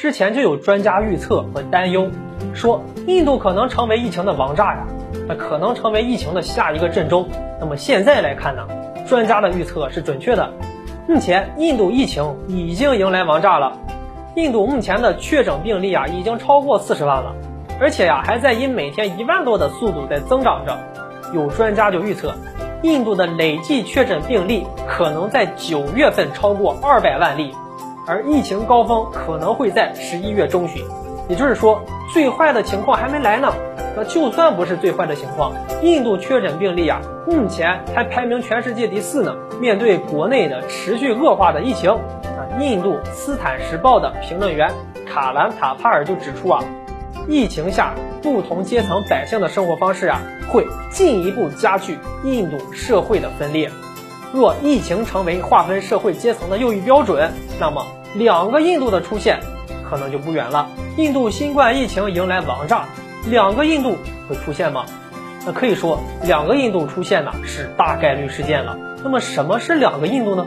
之前就有专家预测和担忧，说印度可能成为疫情的王炸呀，那可能成为疫情的下一个震中。那么现在来看呢，专家的预测是准确的。目前印度疫情已经迎来王炸了，印度目前的确诊病例啊已经超过四十万了，而且呀还在以每天一万多的速度在增长着。有专家就预测，印度的累计确诊病例可能在九月份超过二百万例，而疫情高峰可能会在十一月中旬。也就是说，最坏的情况还没来呢。那就算不是最坏的情况，印度确诊病例啊，目前还排名全世界第四呢。面对国内的持续恶化的疫情，啊，印度《斯坦时报》的评论员卡兰塔帕尔就指出啊，疫情下不同阶层百姓的生活方式啊，会进一步加剧印度社会的分裂。若疫情成为划分社会阶层的又一标准，那么两个印度的出现可能就不远了。印度新冠疫情迎来王炸。两个印度会出现吗？那可以说，两个印度出现呢是大概率事件了。那么什么是两个印度呢？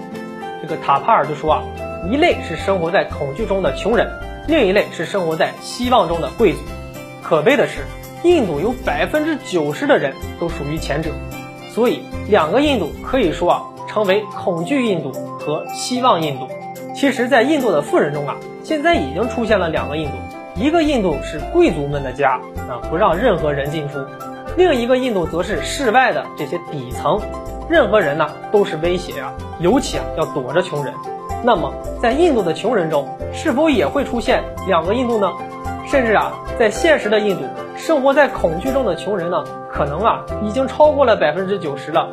这个塔帕尔就说啊，一类是生活在恐惧中的穷人，另一类是生活在希望中的贵族。可悲的是，印度有百分之九十的人都属于前者，所以两个印度可以说啊，成为恐惧印度和希望印度。其实，在印度的富人中啊，现在已经出现了两个印度。一个印度是贵族们的家啊，不让任何人进出；另一个印度则是室外的这些底层，任何人呢都是威胁啊，尤其啊要躲着穷人。那么在印度的穷人中，是否也会出现两个印度呢？甚至啊，在现实的印度，生活在恐惧中的穷人呢，可能啊已经超过了百分之九十了。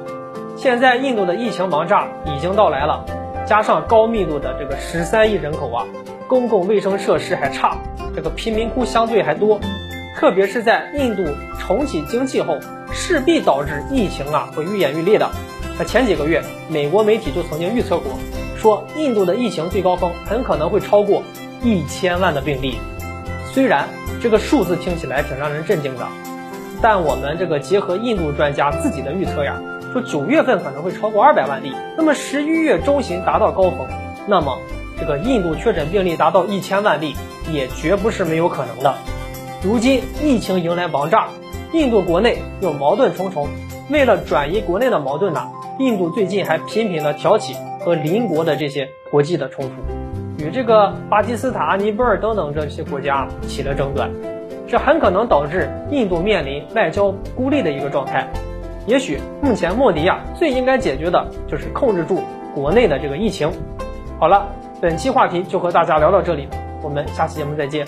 现在印度的疫情王炸已经到来了，加上高密度的这个十三亿人口啊。公共卫生设施还差，这个贫民窟相对还多，特别是在印度重启经济后，势必导致疫情啊会愈演愈烈的。那前几个月，美国媒体就曾经预测过，说印度的疫情最高峰很可能会超过一千万的病例。虽然这个数字听起来挺让人震惊的，但我们这个结合印度专家自己的预测呀，说九月份可能会超过二百万例，那么十一月中旬达到高峰，那么。这个印度确诊病例达到一千万例，也绝不是没有可能的。如今疫情迎来王炸，印度国内又矛盾重重。为了转移国内的矛盾呢，印度最近还频频的挑起和邻国的这些国际的冲突，与这个巴基斯坦、尼泊尔等等这些国家起了争端，这很可能导致印度面临外交孤立的一个状态。也许目前莫迪呀最应该解决的就是控制住国内的这个疫情。好了。本期话题就和大家聊到这里，我们下期节目再见。